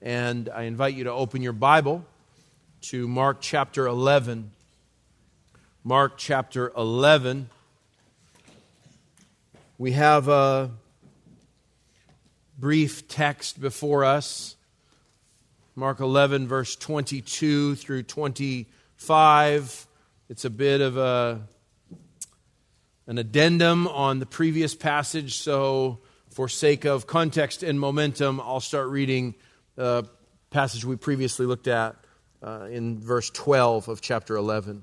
and I invite you to open your Bible to Mark chapter 11. Mark chapter 11. We have a brief text before us. Mark 11, verse 22 through 25. It's a bit of a, an addendum on the previous passage, so for sake of context and momentum, I'll start reading the passage we previously looked at uh, in verse 12 of chapter 11.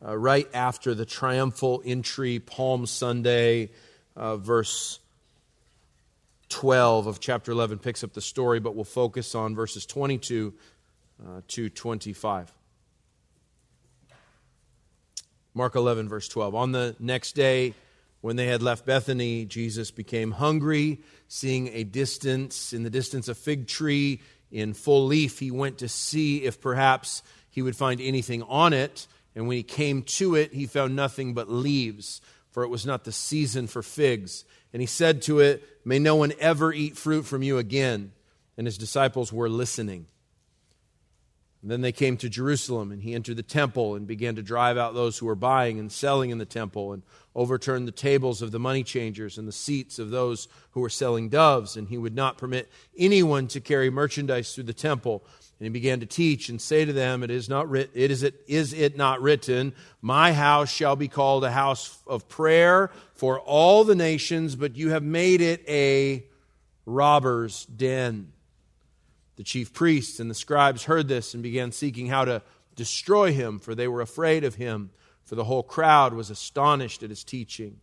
Uh, right after the triumphal entry, Palm Sunday, uh, verse 12 of chapter 11 picks up the story, but we'll focus on verses 22 uh, to 25. Mark 11, verse 12. On the next day, when they had left Bethany, Jesus became hungry. Seeing a distance, in the distance, a fig tree in full leaf, he went to see if perhaps he would find anything on it. And when he came to it, he found nothing but leaves, for it was not the season for figs. And he said to it, May no one ever eat fruit from you again. And his disciples were listening. And then they came to Jerusalem, and he entered the temple and began to drive out those who were buying and selling in the temple, and overturned the tables of the money changers and the seats of those who were selling doves. And he would not permit anyone to carry merchandise through the temple. And he began to teach and say to them, It is not writ- it is it is it not written, My house shall be called a house of prayer for all the nations, but you have made it a robber's den. The chief priests and the scribes heard this and began seeking how to destroy him, for they were afraid of him, for the whole crowd was astonished at his teaching.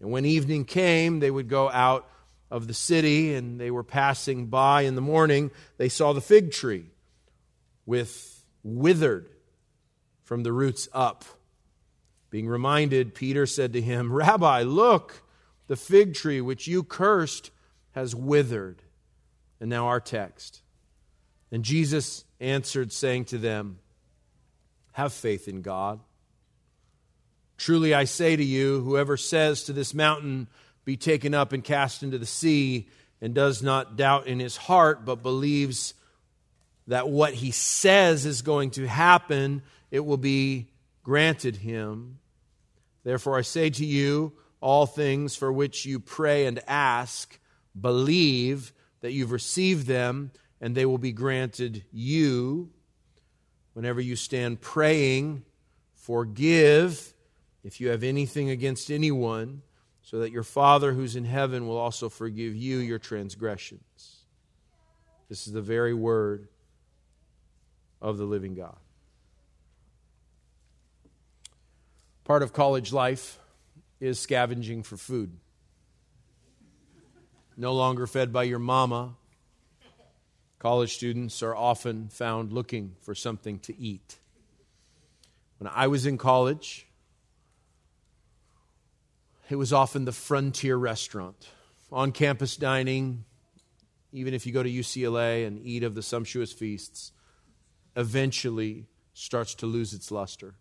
And when evening came, they would go out of the city, and they were passing by in the morning. They saw the fig tree with withered from the roots up. Being reminded, Peter said to him, Rabbi, look, the fig tree which you cursed has withered. And now our text. And Jesus answered, saying to them, Have faith in God. Truly I say to you, whoever says to this mountain, Be taken up and cast into the sea, and does not doubt in his heart, but believes that what he says is going to happen, it will be granted him. Therefore I say to you, all things for which you pray and ask, believe that you've received them and they will be granted you. Whenever you stand praying, forgive if you have anything against anyone, so that your Father who's in heaven will also forgive you your transgressions. This is the very word of the living God. Part of college life is scavenging for food. No longer fed by your mama College students are often found looking for something to eat. When I was in college, it was often the frontier restaurant. On campus dining, even if you go to UCLA and eat of the sumptuous feasts, eventually starts to lose its luster.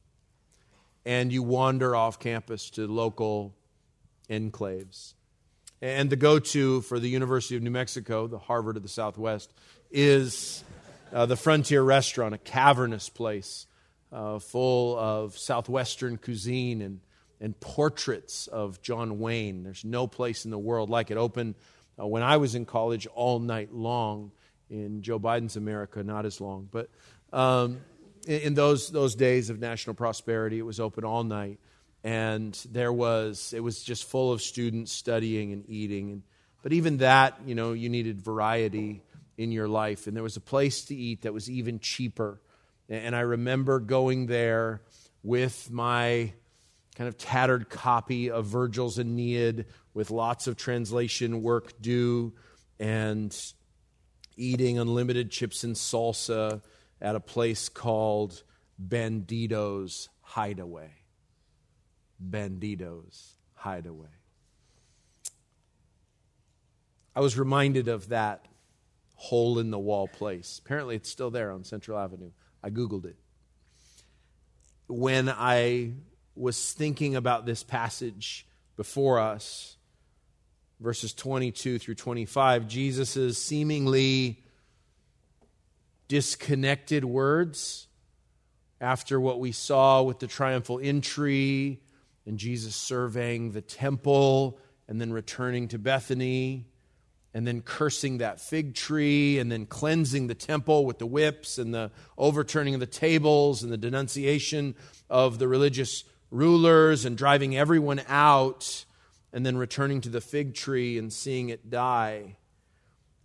And you wander off campus to local enclaves. And the go to for the University of New Mexico, the Harvard of the Southwest, is uh, the Frontier Restaurant, a cavernous place uh, full of Southwestern cuisine and, and portraits of John Wayne. There's no place in the world like it. Open uh, when I was in college all night long. In Joe Biden's America, not as long. But um, in, in those, those days of national prosperity, it was open all night. And there was, it was just full of students studying and eating. And, but even that, you know, you needed variety in your life. And there was a place to eat that was even cheaper. And I remember going there with my kind of tattered copy of Virgil's Aeneid with lots of translation work due and eating unlimited chips and salsa at a place called Bandito's Hideaway. Bandito's Hideaway. I was reminded of that hole in the wall place. Apparently, it's still there on Central Avenue. I Googled it. When I was thinking about this passage before us, verses 22 through 25, Jesus' seemingly disconnected words after what we saw with the triumphal entry and Jesus surveying the temple and then returning to Bethany and then cursing that fig tree and then cleansing the temple with the whips and the overturning of the tables and the denunciation of the religious rulers and driving everyone out and then returning to the fig tree and seeing it die.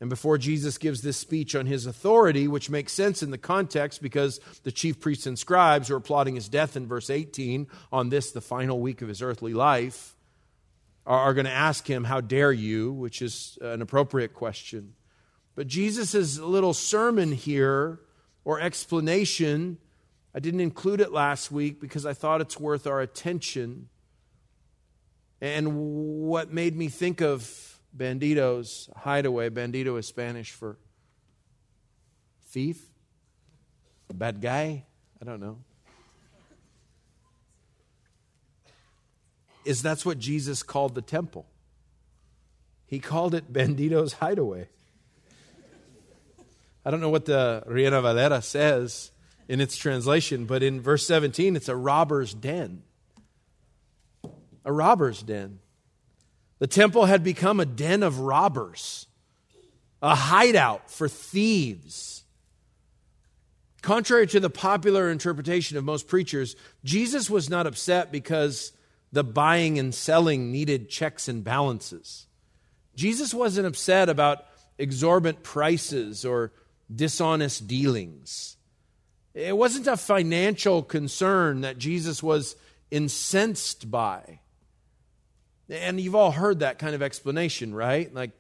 And before Jesus gives this speech on his authority, which makes sense in the context because the chief priests and scribes who are plotting his death in verse 18 on this, the final week of his earthly life, are, going to ask him, How dare you? which is an appropriate question. But Jesus' little sermon here or explanation, I didn't include it last week because I thought it's worth our attention. And what made me think of Banditos, hideaway. Bandito is Spanish for thief, bad guy. I don't know. Is that's what Jesus called the temple? He called it Bandito's hideaway. I don't know what the Reina Valera says in its translation, but in verse 17, it's a robber's den. A robber's den. The temple had become a den of robbers, a hideout for thieves. Contrary to the popular interpretation of most preachers, Jesus was not upset because the buying and selling needed checks and balances. Jesus wasn't upset about exorbitant prices or dishonest dealings. It wasn't a financial concern that Jesus was incensed by. And you've all heard that kind of explanation, right? Like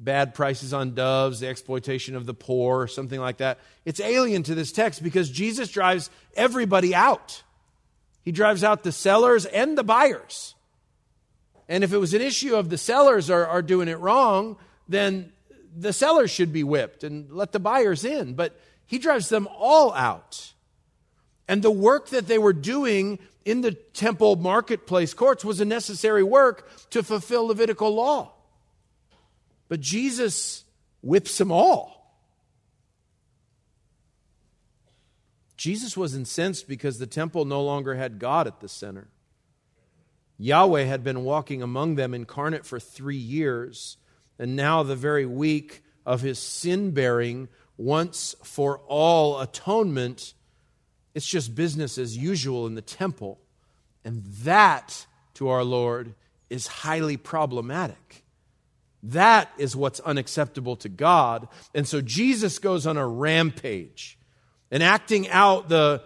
bad prices on doves, the exploitation of the poor, something like that. It's alien to this text because Jesus drives everybody out. He drives out the sellers and the buyers. And if it was an issue of the sellers are, are doing it wrong, then the sellers should be whipped and let the buyers in. But he drives them all out. And the work that they were doing in the temple marketplace courts was a necessary work to fulfill Levitical law. But Jesus whips them all. Jesus was incensed because the temple no longer had God at the center. Yahweh had been walking among them incarnate for three years, and now the very week of his sin bearing, once for all atonement it's just business as usual in the temple. And that, to our Lord, is highly problematic. That is what's unacceptable to God. And so Jesus goes on a rampage and acting out the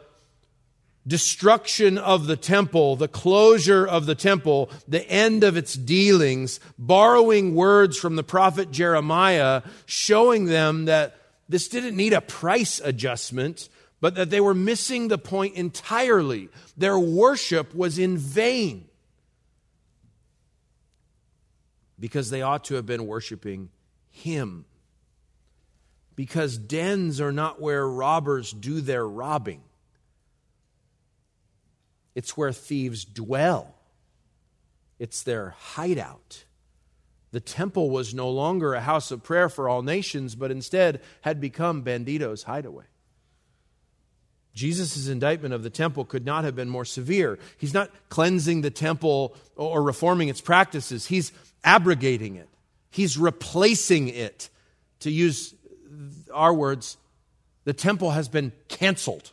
destruction of the temple, the closure of the temple, the end of its dealings, borrowing words from the prophet Jeremiah, showing them that this didn't need a price adjustment but that they were missing the point entirely. Their worship was in vain because they ought to have been worshiping Him. Because dens are not where robbers do their robbing, it's where thieves dwell, it's their hideout. The temple was no longer a house of prayer for all nations, but instead had become Bandito's hideaway. Jesus' indictment of the temple could not have been more severe. He's not cleansing the temple or reforming its practices, he's abrogating it, he's replacing it. To use our words, the temple has been canceled.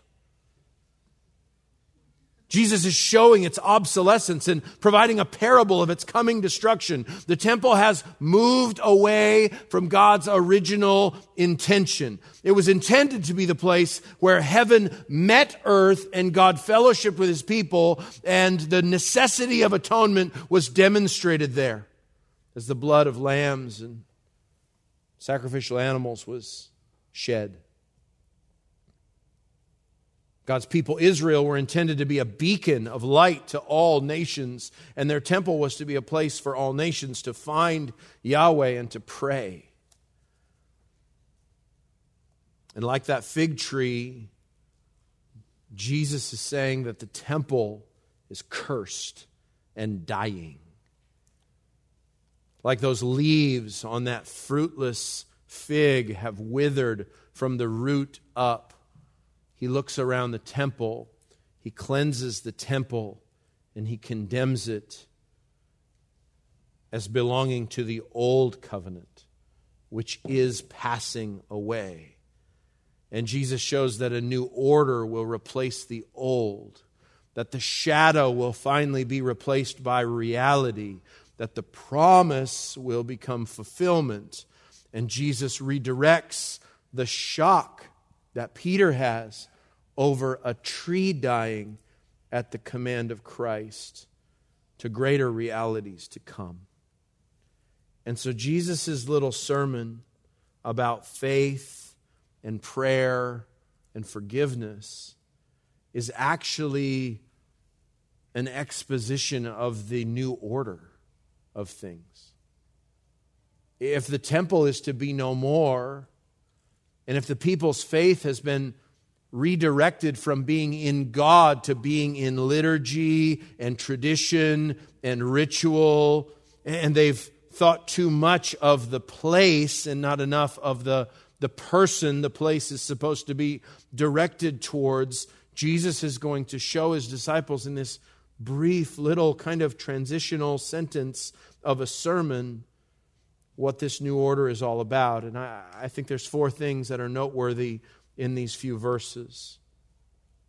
Jesus is showing its obsolescence and providing a parable of its coming destruction. The temple has moved away from God's original intention. It was intended to be the place where heaven met earth and God fellowshiped with his people, and the necessity of atonement was demonstrated there as the blood of lambs and sacrificial animals was shed. God's people, Israel, were intended to be a beacon of light to all nations, and their temple was to be a place for all nations to find Yahweh and to pray. And like that fig tree, Jesus is saying that the temple is cursed and dying. Like those leaves on that fruitless fig have withered from the root up. He looks around the temple, he cleanses the temple, and he condemns it as belonging to the old covenant, which is passing away. And Jesus shows that a new order will replace the old, that the shadow will finally be replaced by reality, that the promise will become fulfillment. And Jesus redirects the shock that Peter has over a tree dying at the command of Christ to greater realities to come. And so Jesus' little sermon about faith and prayer and forgiveness is actually an exposition of the new order of things. If the temple is to be no more, and if the people's faith has been redirected from being in God to being in liturgy and tradition and ritual, and they've thought too much of the place and not enough of the, the person the place is supposed to be directed towards. Jesus is going to show his disciples in this brief little kind of transitional sentence of a sermon what this new order is all about. And I, I think there's four things that are noteworthy in these few verses.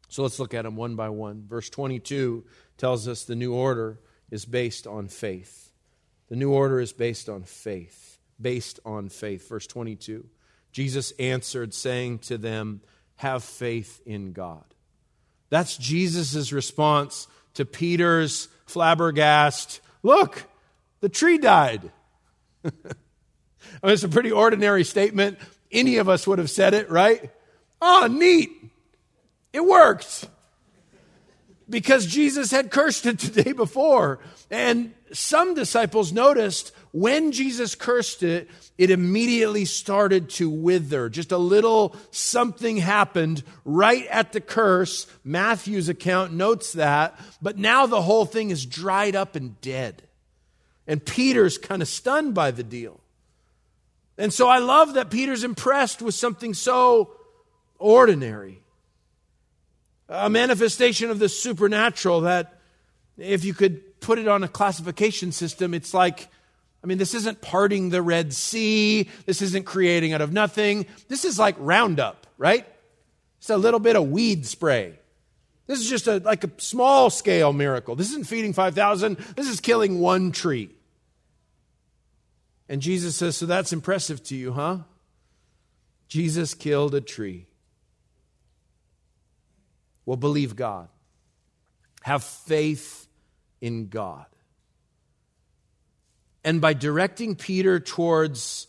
So let's look at them one by one. Verse 22 tells us the new order is based on faith. The new order is based on faith. Based on faith. Verse 22. Jesus answered, saying to them, Have faith in God. That's Jesus' response to Peter's flabbergast Look, the tree died. I mean, it's a pretty ordinary statement. Any of us would have said it, right? Oh, neat. It worked. Because Jesus had cursed it the day before. And some disciples noticed when Jesus cursed it, it immediately started to wither. Just a little something happened right at the curse. Matthew's account notes that. But now the whole thing is dried up and dead. And Peter's kind of stunned by the deal. And so I love that Peter's impressed with something so ordinary. A manifestation of the supernatural that if you could put it on a classification system, it's like, I mean, this isn't parting the Red Sea. This isn't creating out of nothing. This is like Roundup, right? It's a little bit of weed spray. This is just a, like a small scale miracle. This isn't feeding 5,000. This is killing one tree. And Jesus says, So that's impressive to you, huh? Jesus killed a tree. Well, believe God. Have faith in God. And by directing Peter towards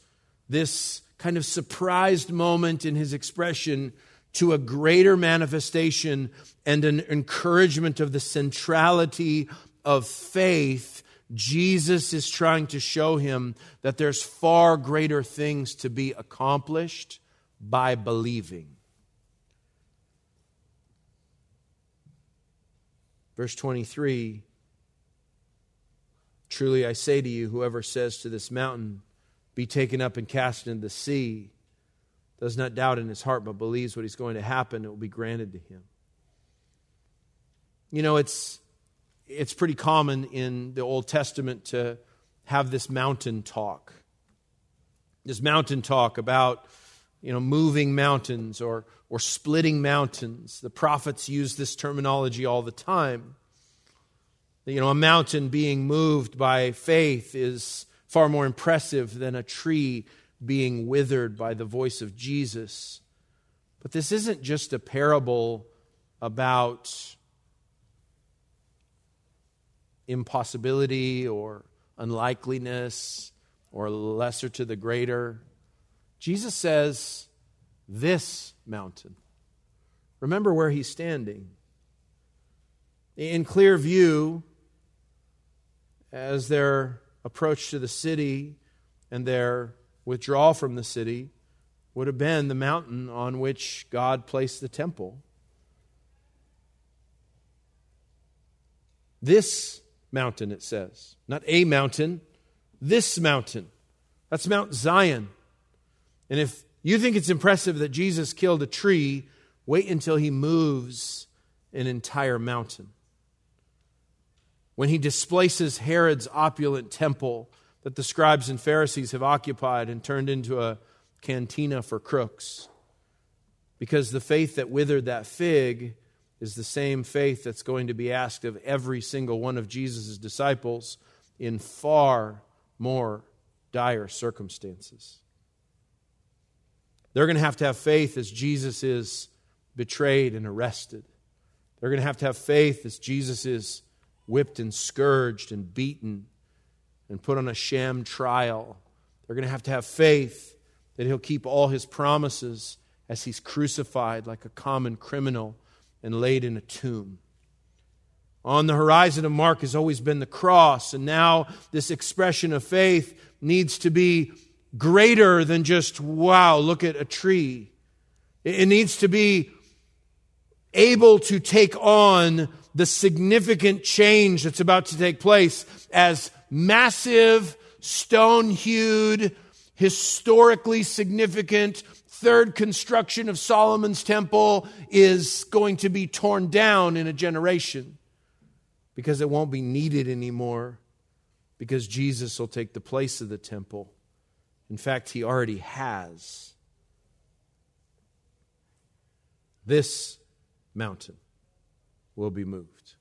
this kind of surprised moment in his expression to a greater manifestation and an encouragement of the centrality of faith, Jesus is trying to show him that there's far greater things to be accomplished by believing. Verse 23 Truly I say to you, whoever says to this mountain, Be taken up and cast into the sea, does not doubt in his heart, but believes what is going to happen, it will be granted to him. You know, it's, it's pretty common in the Old Testament to have this mountain talk. This mountain talk about, you know, moving mountains or, or splitting mountains. The prophets use this terminology all the time. You know, a mountain being moved by faith is far more impressive than a tree being withered by the voice of Jesus. But this isn't just a parable about impossibility or unlikeliness or lesser to the greater. Jesus says, This mountain. Remember where he's standing. In clear view, as their approach to the city and their withdrawal from the city would have been the mountain on which God placed the temple. This mountain, it says, not a mountain, this mountain. That's Mount Zion. And if you think it's impressive that Jesus killed a tree, wait until he moves an entire mountain. When he displaces Herod's opulent temple that the scribes and Pharisees have occupied and turned into a cantina for crooks. Because the faith that withered that fig is the same faith that's going to be asked of every single one of Jesus' disciples in far more dire circumstances. They're going to have to have faith as Jesus is betrayed and arrested. They're going to have to have faith as Jesus is whipped and scourged and beaten and put on a sham trial. They're going to have to have faith that he'll keep all his promises as he's crucified like a common criminal and laid in a tomb. On the horizon of Mark has always been the cross, and now this expression of faith needs to be greater than just, wow, look at a tree. It needs to be able to take on the significant change that's about to take place as massive, stone hewed, historically significant third construction of Solomon's temple is going to be torn down in a generation because it won't be needed anymore because Jesus will take the place of the temple. In fact, he already has. This mountain will be moved.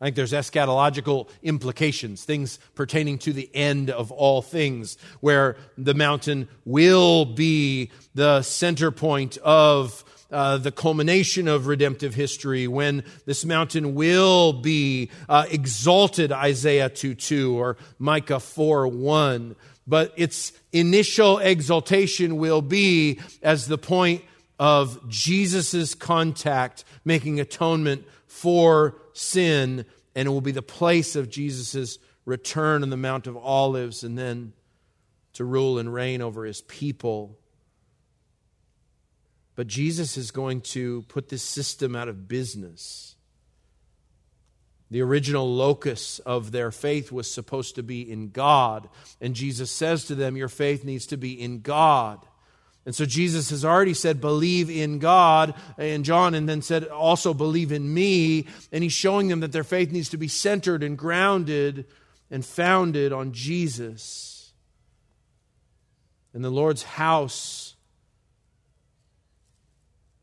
I think there's eschatological implications, things pertaining to the end of all things, where the mountain will be the center point of uh, the culmination of redemptive history, when this mountain will be uh, exalted, Isaiah 2 2 or Micah 4 1. But its initial exaltation will be as the point of Jesus' contact, making atonement for sin, and it will be the place of Jesus' return on the Mount of Olives and then to rule and reign over his people. But Jesus is going to put this system out of business. The original locus of their faith was supposed to be in God. And Jesus says to them, Your faith needs to be in God. And so Jesus has already said, believe in God in John, and then said, also believe in me. And he's showing them that their faith needs to be centered and grounded and founded on Jesus. And the Lord's house,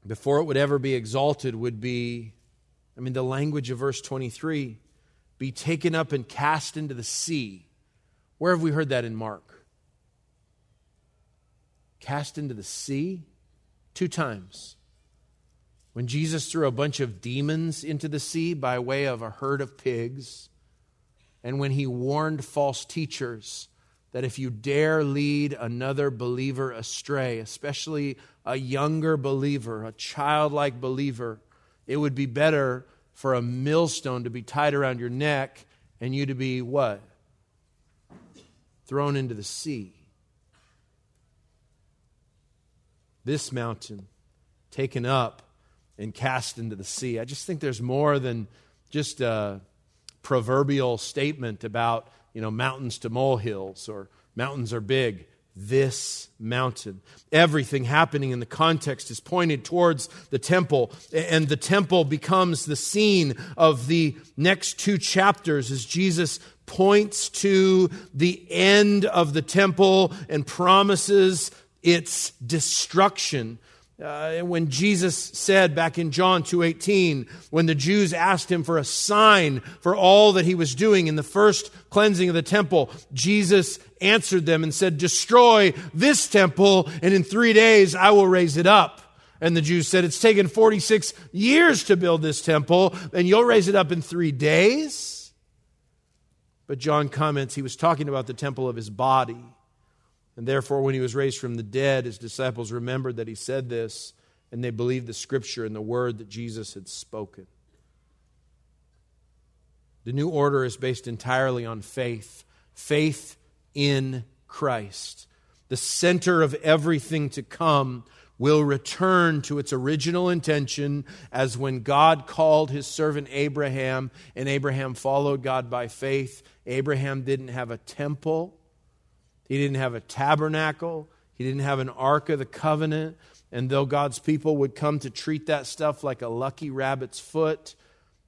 before it would ever be exalted, would be, I mean, the language of verse 23 be taken up and cast into the sea. Where have we heard that in Mark? cast into the sea two times. When Jesus threw a bunch of demons into the sea by way of a herd of pigs, and when he warned false teachers that if you dare lead another believer astray, especially a younger believer, a childlike believer, it would be better for a millstone to be tied around your neck and you to be what? Thrown into the sea. this mountain taken up and cast into the sea. I just think there's more than just a proverbial statement about, you know, mountains to molehills or mountains are big. This mountain. Everything happening in the context is pointed towards the temple, and the temple becomes the scene of the next two chapters as Jesus points to the end of the temple and promises its destruction. Uh, when Jesus said back in John 2:18 when the Jews asked him for a sign for all that he was doing in the first cleansing of the temple Jesus answered them and said destroy this temple and in 3 days I will raise it up. And the Jews said it's taken 46 years to build this temple and you'll raise it up in 3 days? But John comments he was talking about the temple of his body and therefore, when he was raised from the dead, his disciples remembered that he said this, and they believed the scripture and the word that Jesus had spoken. The new order is based entirely on faith faith in Christ. The center of everything to come will return to its original intention as when God called his servant Abraham, and Abraham followed God by faith. Abraham didn't have a temple. He didn't have a tabernacle. He didn't have an Ark of the Covenant. And though God's people would come to treat that stuff like a lucky rabbit's foot,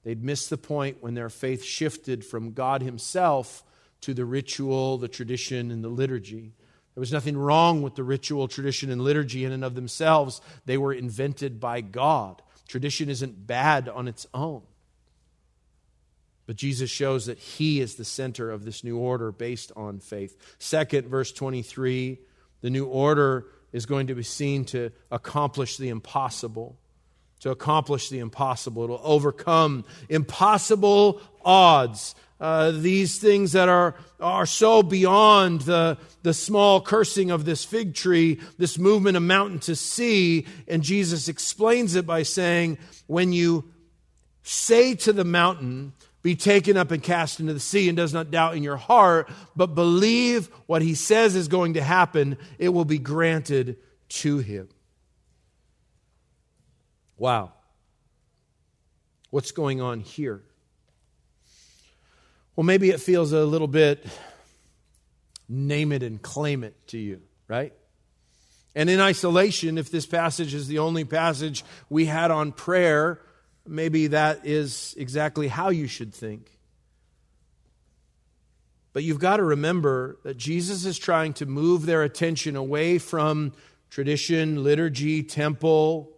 they'd miss the point when their faith shifted from God Himself to the ritual, the tradition, and the liturgy. There was nothing wrong with the ritual, tradition, and liturgy in and of themselves. They were invented by God. Tradition isn't bad on its own. But Jesus shows that He is the center of this new order based on faith. Second, verse 23, the new order is going to be seen to accomplish the impossible. To accomplish the impossible. It will overcome impossible odds. Uh, these things that are, are so beyond the, the small cursing of this fig tree, this movement of mountain to sea. And Jesus explains it by saying, when you say to the mountain, be taken up and cast into the sea, and does not doubt in your heart, but believe what he says is going to happen, it will be granted to him. Wow. What's going on here? Well, maybe it feels a little bit name it and claim it to you, right? And in isolation, if this passage is the only passage we had on prayer, maybe that is exactly how you should think. But you've got to remember that Jesus is trying to move their attention away from tradition, liturgy, temple.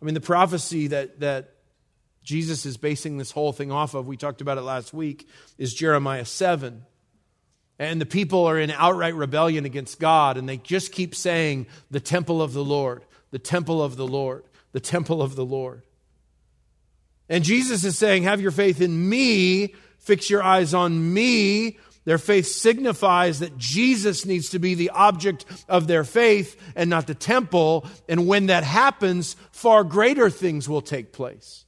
I mean, the prophecy that, that Jesus is basing this whole thing off of, we talked about it last week, is Jeremiah 7. And the people are in outright rebellion against God, and they just keep saying, the temple of the Lord, the temple of the Lord, the temple of the Lord. And Jesus is saying, Have your faith in me, fix your eyes on me. Their faith signifies that Jesus needs to be the object of their faith and not the temple. And when that happens, far greater things will take place.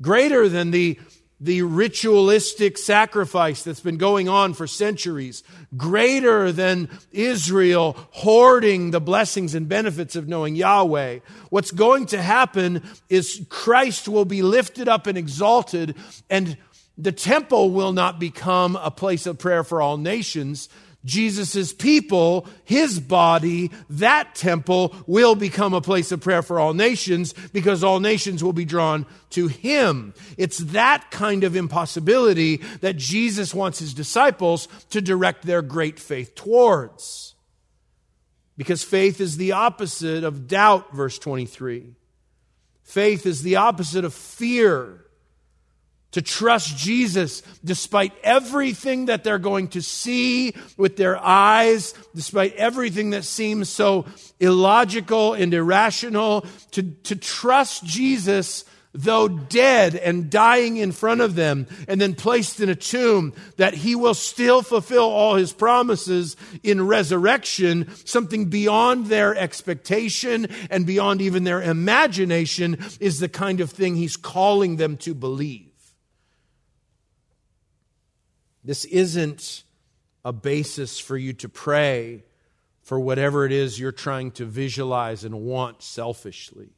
Greater than the the ritualistic sacrifice that's been going on for centuries, greater than Israel hoarding the blessings and benefits of knowing Yahweh. What's going to happen is Christ will be lifted up and exalted, and the temple will not become a place of prayer for all nations. Jesus' people, his body, that temple will become a place of prayer for all nations because all nations will be drawn to him. It's that kind of impossibility that Jesus wants his disciples to direct their great faith towards. Because faith is the opposite of doubt, verse 23. Faith is the opposite of fear to trust Jesus despite everything that they're going to see with their eyes, despite everything that seems so illogical and irrational, to, to trust Jesus though dead and dying in front of them and then placed in a tomb, that he will still fulfill all his promises in resurrection, something beyond their expectation and beyond even their imagination is the kind of thing he's calling them to believe. This isn't a basis for you to pray for whatever it is you're trying to visualize and want selfishly.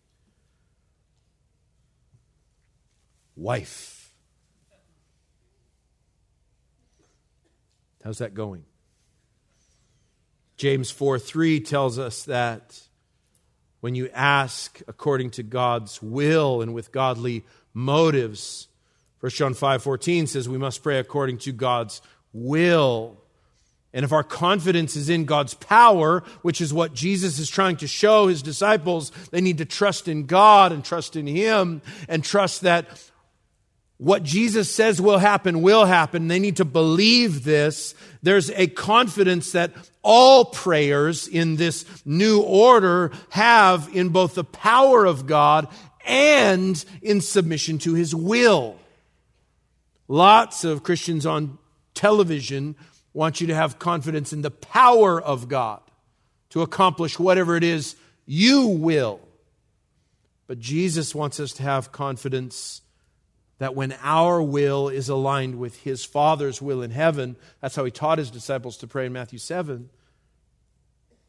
Wife. How's that going? James 4 3 tells us that when you ask according to God's will and with godly motives, 1 John 5:14 says we must pray according to God's will. And if our confidence is in God's power, which is what Jesus is trying to show his disciples, they need to trust in God and trust in him and trust that what Jesus says will happen will happen. They need to believe this. There's a confidence that all prayers in this new order have in both the power of God and in submission to his will. Lots of Christians on television want you to have confidence in the power of God to accomplish whatever it is you will. But Jesus wants us to have confidence that when our will is aligned with his Father's will in heaven, that's how he taught his disciples to pray in Matthew 7.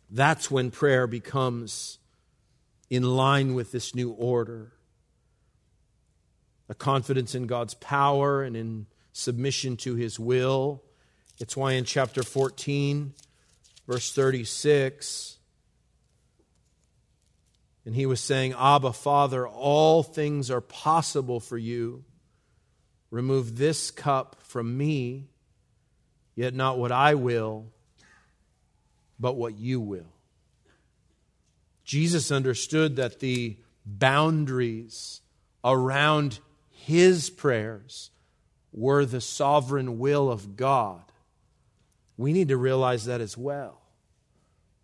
That's when prayer becomes in line with this new order a confidence in God's power and in submission to his will. It's why in chapter 14, verse 36, And he was saying, Abba, Father, all things are possible for you. Remove this cup from me, yet not what I will, but what you will. Jesus understood that the boundaries around his prayers were the sovereign will of God. We need to realize that as well.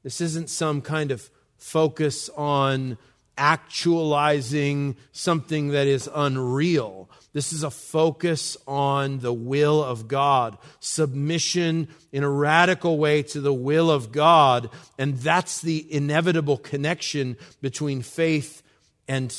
This isn't some kind of focus on actualizing something that is unreal. This is a focus on the will of God, submission in a radical way to the will of God. And that's the inevitable connection between faith and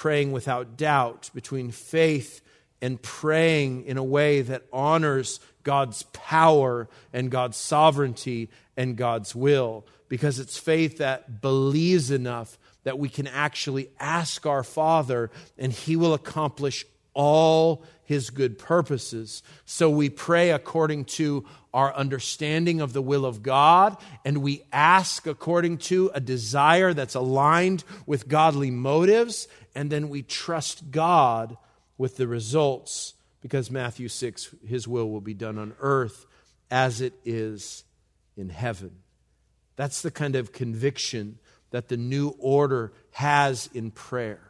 praying without doubt, between faith and praying in a way that honors God's power and God's sovereignty and God's will. Because it's faith that believes enough that we can actually ask our Father and He will accomplish all His good purposes. So we pray according to our understanding of the will of God, and we ask according to a desire that's aligned with godly motives, and then we trust God with the results because Matthew 6, His will will be done on earth as it is in heaven. That's the kind of conviction that the new order has in prayer.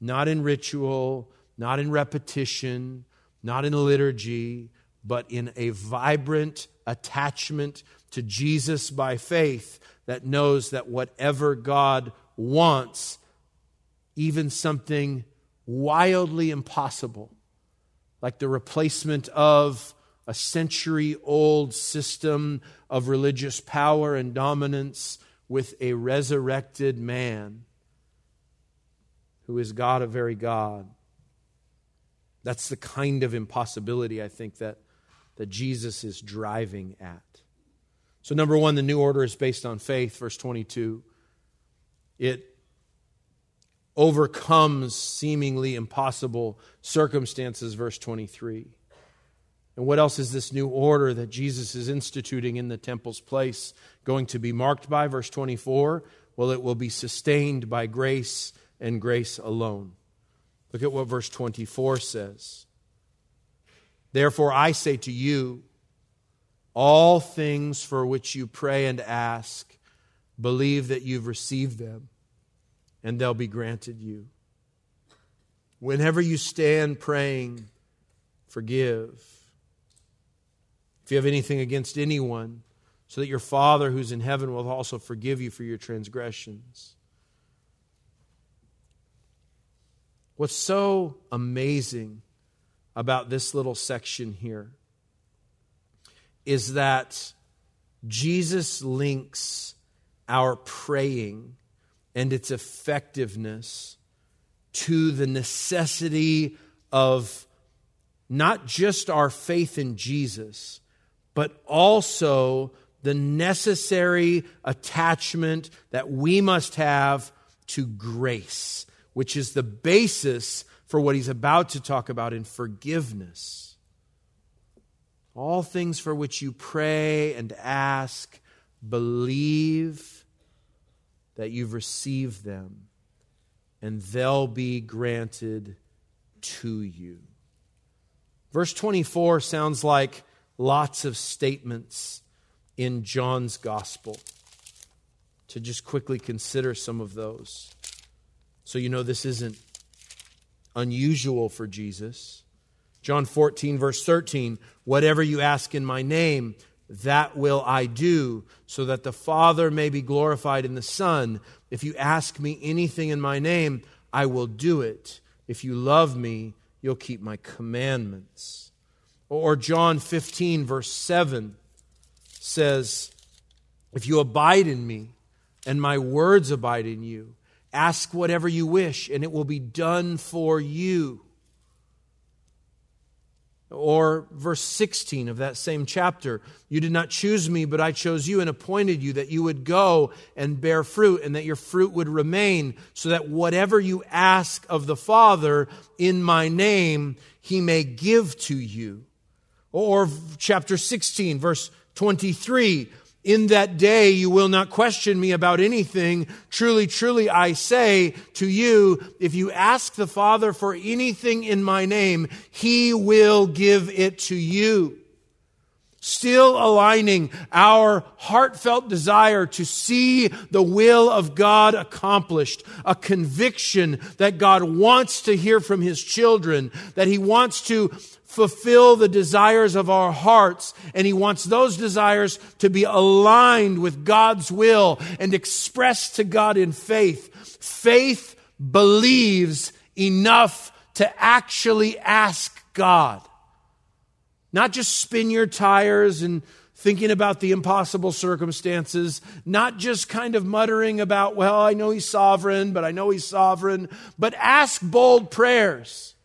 Not in ritual, not in repetition, not in liturgy, but in a vibrant attachment to Jesus by faith that knows that whatever God wants, even something wildly impossible, like the replacement of a century old system of religious power and dominance with a resurrected man who is God a very God. That's the kind of impossibility I think that, that Jesus is driving at. So, number one, the new order is based on faith, verse 22. It overcomes seemingly impossible circumstances, verse 23. And what else is this new order that Jesus is instituting in the temple's place going to be marked by? Verse 24. Well, it will be sustained by grace and grace alone. Look at what verse 24 says. Therefore, I say to you, all things for which you pray and ask, believe that you've received them, and they'll be granted you. Whenever you stand praying, forgive if you have anything against anyone, so that your Father who's in heaven will also forgive you for your transgressions. What's so amazing about this little section here is that Jesus links our praying and its effectiveness to the necessity of not just our faith in Jesus but also the necessary attachment that we must have to grace, which is the basis for what he's about to talk about in forgiveness. All things for which you pray and ask, believe that you've received them, and they'll be granted to you. Verse 24 sounds like lots of statements in John's gospel. To just quickly consider some of those. So you know this isn't unusual for Jesus. John 14, verse 13 Whatever you ask in my name, that will I do, so that the Father may be glorified in the Son. If you ask me anything in my name, I will do it. If you love me, you'll keep my commandments. Or John 15, verse 7 says, If you abide in me and my words abide in you, ask whatever you wish and it will be done for you. Or verse 16 of that same chapter You did not choose me, but I chose you and appointed you that you would go and bear fruit and that your fruit would remain, so that whatever you ask of the Father in my name, he may give to you. Or chapter 16, verse 23 In that day you will not question me about anything. Truly, truly, I say to you, if you ask the Father for anything in my name, he will give it to you still aligning our heartfelt desire to see the will of God accomplished, a conviction that God wants to hear from His children, that He wants to fulfill the desires of our hearts, and He wants those desires to be aligned with God's will and expressed to God in faith. Faith believes enough to actually ask God. Not just spin your tires and thinking about the impossible circumstances, not just kind of muttering about, well, I know he's sovereign, but I know he's sovereign, but ask bold prayers.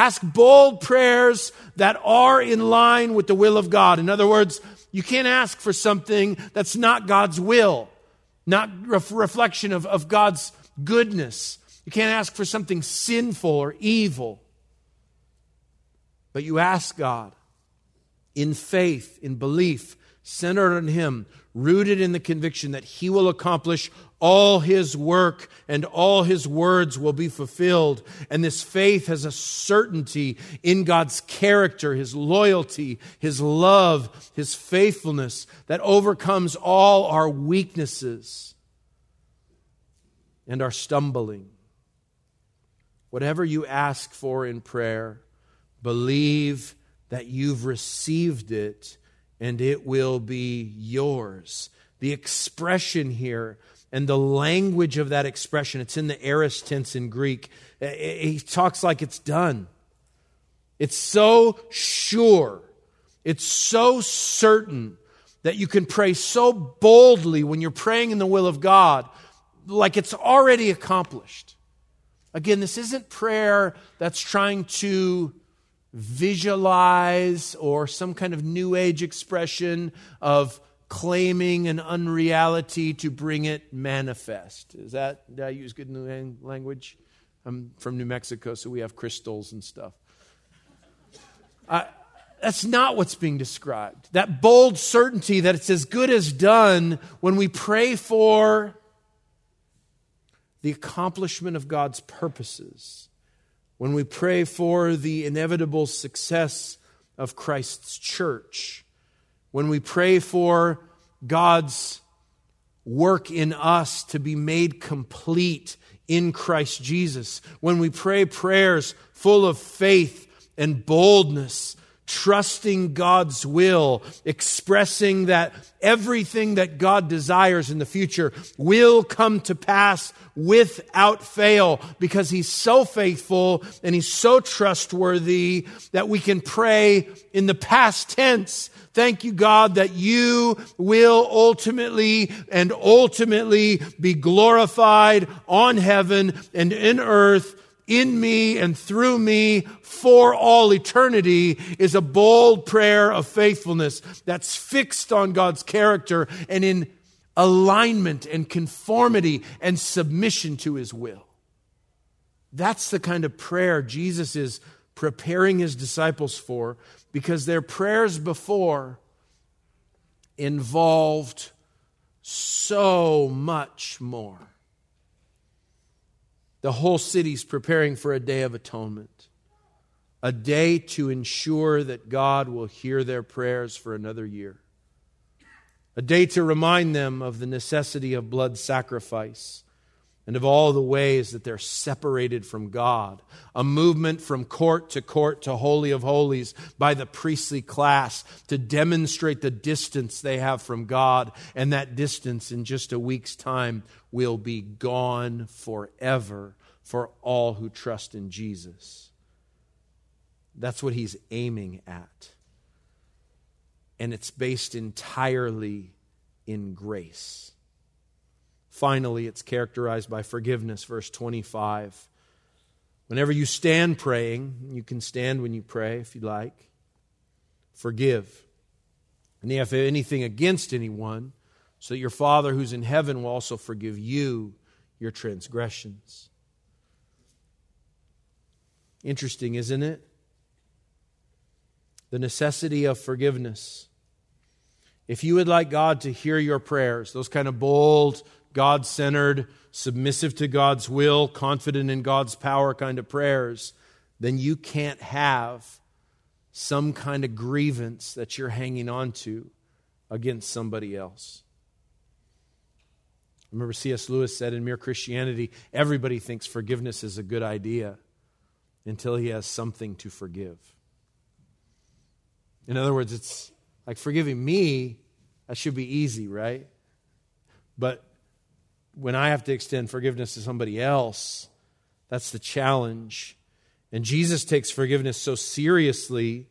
Ask bold prayers that are in line with the will of God. In other words, you can't ask for something that's not God's will, not ref- reflection of, of God's goodness. You can't ask for something sinful or evil. But you ask God in faith, in belief, centered on Him, rooted in the conviction that He will accomplish all His work and all His words will be fulfilled. And this faith has a certainty in God's character, His loyalty, His love, His faithfulness that overcomes all our weaknesses and our stumbling. Whatever you ask for in prayer, believe that you've received it and it will be yours. The expression here and the language of that expression, it's in the aorist tense in Greek. Eh, eh, he talks like it's done. It's so sure, it's so certain that you can pray so boldly when you're praying in the will of God, like it's already accomplished. Again, this isn't prayer that's trying to visualize or some kind of new age expression of claiming an unreality to bring it manifest. Is that, did I use good new language? I'm from New Mexico, so we have crystals and stuff. I, that's not what's being described. That bold certainty that it's as good as done when we pray for the accomplishment of God's purposes when we pray for the inevitable success of Christ's church, when we pray for God's work in us to be made complete in Christ Jesus, when we pray prayers full of faith and boldness trusting God's will, expressing that everything that God desires in the future will come to pass without fail because He's so faithful and He's so trustworthy that we can pray in the past tense. Thank you, God, that you will ultimately and ultimately be glorified on heaven and in earth in me and through me for all eternity is a bold prayer of faithfulness that's fixed on God's character and in alignment and conformity and submission to his will. That's the kind of prayer Jesus is preparing his disciples for because their prayers before involved so much more. The whole city's preparing for a day of atonement, a day to ensure that God will hear their prayers for another year, a day to remind them of the necessity of blood sacrifice and of all the ways that they're separated from God. A movement from court to court to Holy of Holies by the priestly class to demonstrate the distance they have from God. And that distance in just a week's time will be gone forever for all who trust in Jesus. That's what he's aiming at. And it's based entirely in grace. Finally, it's characterized by forgiveness, verse 25. Whenever you stand praying, you can stand when you pray if you like, forgive. And if anything against anyone, so that your Father who's in heaven will also forgive you your transgressions. Interesting, isn't it? The necessity of forgiveness If you would like God to hear your prayers, those kind of bold, God centered, submissive to God's will, confident in God's power kind of prayers, then you can't have some kind of grievance that you're hanging on to against somebody else. Remember, C.S. Lewis said in Mere Christianity, everybody thinks forgiveness is a good idea until he has something to forgive. In other words, it's like forgiving me, that should be easy, right? But when I have to extend forgiveness to somebody else, that's the challenge. And Jesus takes forgiveness so seriously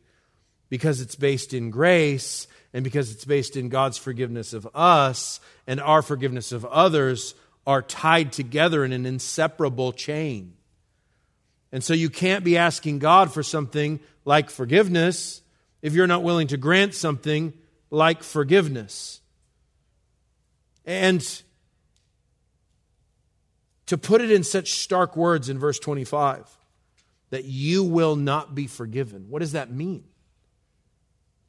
because it's based in grace and because it's based in God's forgiveness of us and our forgiveness of others are tied together in an inseparable chain. And so you can't be asking God for something like forgiveness if you're not willing to grant something like forgiveness. And to put it in such stark words in verse 25, that you will not be forgiven. What does that mean?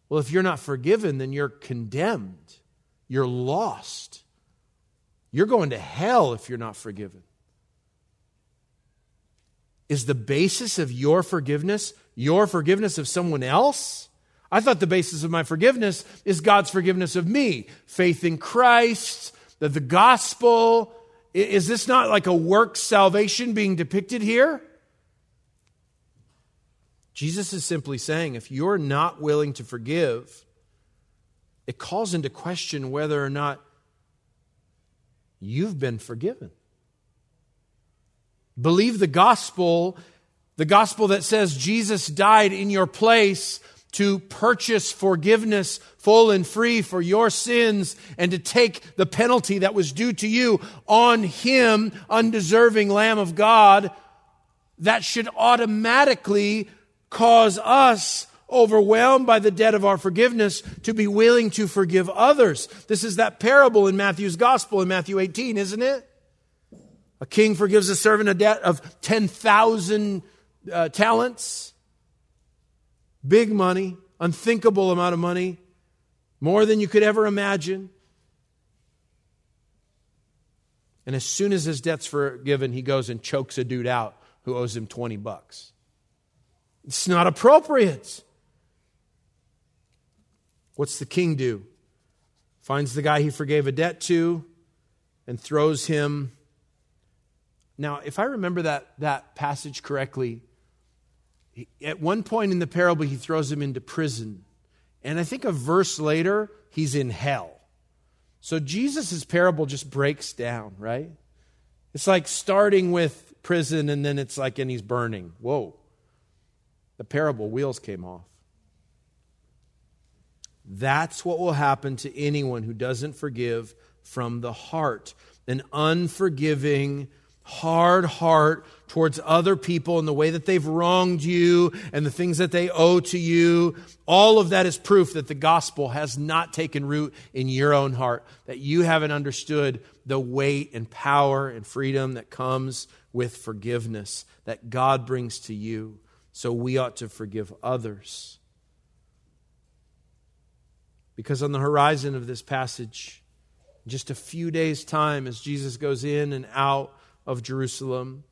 Well, if you're not forgiven, then you're condemned. You're lost. You're going to hell if you're not forgiven. Is the basis of your forgiveness your forgiveness of someone else? I thought the basis of my forgiveness is God's forgiveness of me. Faith in Christ, that the gospel. Is this not like a work salvation being depicted here? Jesus is simply saying if you're not willing to forgive, it calls into question whether or not you've been forgiven. Believe the gospel, the gospel that says Jesus died in your place to purchase forgiveness full and free for your sins and to take the penalty that was due to you on him, undeserving Lamb of God, that should automatically cause us overwhelmed by the debt of our forgiveness to be willing to forgive others. This is that parable in Matthew's gospel in Matthew 18, isn't it? A king forgives a servant a debt of 10,000 uh, talents. Big money, unthinkable amount of money, more than you could ever imagine. And as soon as his debt's forgiven, he goes and chokes a dude out who owes him 20 bucks. It's not appropriate. What's the king do? Finds the guy he forgave a debt to and throws him. Now, if I remember that, that passage correctly, at one point in the parable, he throws him into prison. And I think a verse later, he's in hell. So Jesus' parable just breaks down, right? It's like starting with prison and then it's like, and he's burning. Whoa. The parable wheels came off. That's what will happen to anyone who doesn't forgive from the heart. An unforgiving, hard heart towards other people and the way that they've wronged you and the things that they owe to you. All of that is proof that the gospel has not taken root in your own heart, that you haven't understood the weight and power and freedom that comes with forgiveness that God brings to you. So we ought to forgive others. Because on the horizon of this passage, just a few days' time, as Jesus goes in and out of Jerusalem.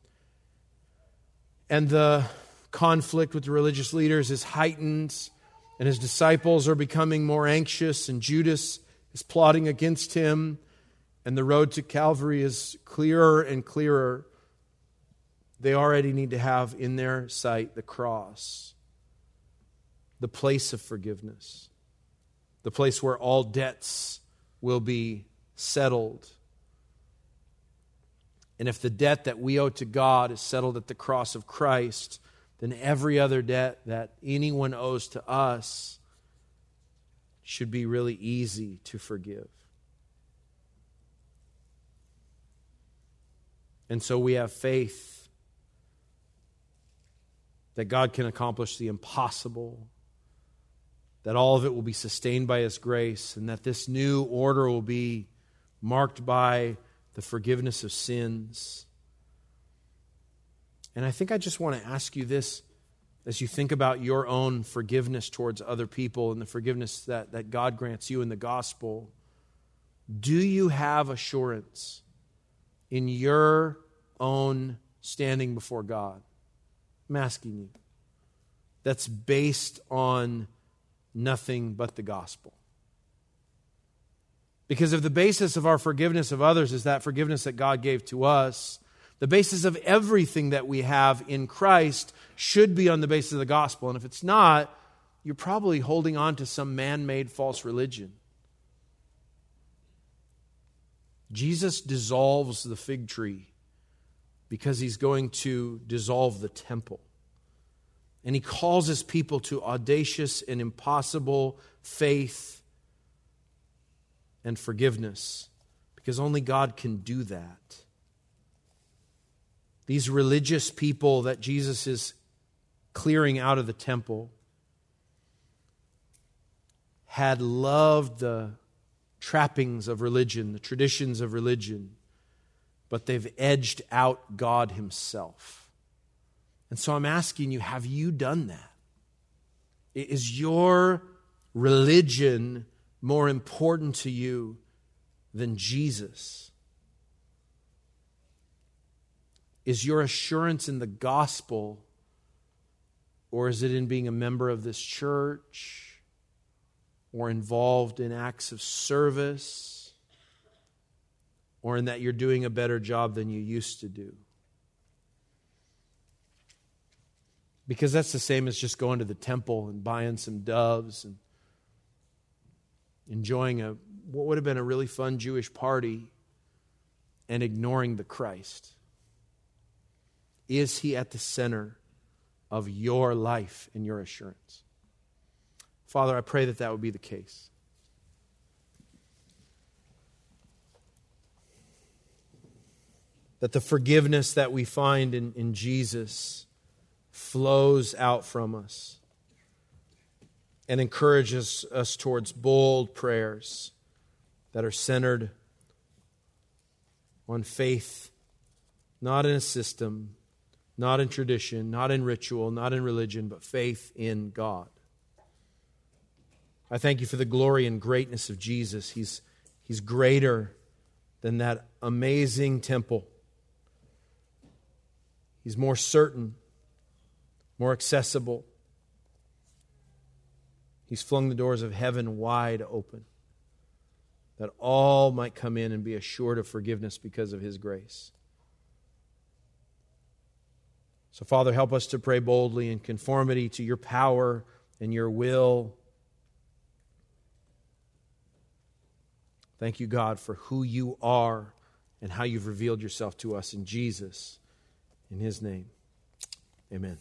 And the conflict with the religious leaders is heightened, and his disciples are becoming more anxious, and Judas is plotting against him, and the road to Calvary is clearer and clearer. They already need to have in their sight the cross, the place of forgiveness, the place where all debts will be settled and if the debt that we owe to God is settled at the cross of Christ, then every other debt that anyone owes to us should be really easy to forgive. And so we have faith that God can accomplish the impossible, that all of it will be sustained by His grace, and that this new order will be marked by the forgiveness of sins. And I think I just want to ask you this as you think about your own forgiveness towards other people and the forgiveness that, that God grants you in the gospel, do you have assurance in your own standing before God? I'm asking you. That's based on nothing but the gospel. Because if the basis of our forgiveness of others is that forgiveness that God gave to us, the basis of everything that we have in Christ should be on the basis of the gospel. And if it's not, you're probably holding on to some man made false religion. Jesus dissolves the fig tree because he's going to dissolve the temple. And he calls his people to audacious and impossible faith and forgiveness because only God can do that. These religious people that Jesus is clearing out of the temple had loved the trappings of religion, the traditions of religion, but they've edged out God Himself. And so I'm asking you, have you done that? Is your religion more important to you than Jesus? Is your assurance in the gospel, or is it in being a member of this church, or involved in acts of service, or in that you're doing a better job than you used to do? Because that's the same as just going to the temple and buying some doves and enjoying a what would have been a really fun Jewish party and ignoring the Christ. Is he at the center of your life and your assurance? Father, I pray that that would be the case. That the forgiveness that we find in, in Jesus flows out from us and encourages us towards bold prayers that are centered on faith, not in a system, not in tradition, not in ritual, not in religion, but faith in God. I thank you for the glory and greatness of Jesus. He's, he's greater than that amazing temple. He's more certain, more accessible. He's flung the doors of heaven wide open that all might come in and be assured of forgiveness because of his grace. So, Father, help us to pray boldly in conformity to your power and your will. Thank you, God, for who you are and how you've revealed yourself to us in Jesus. In his name, amen.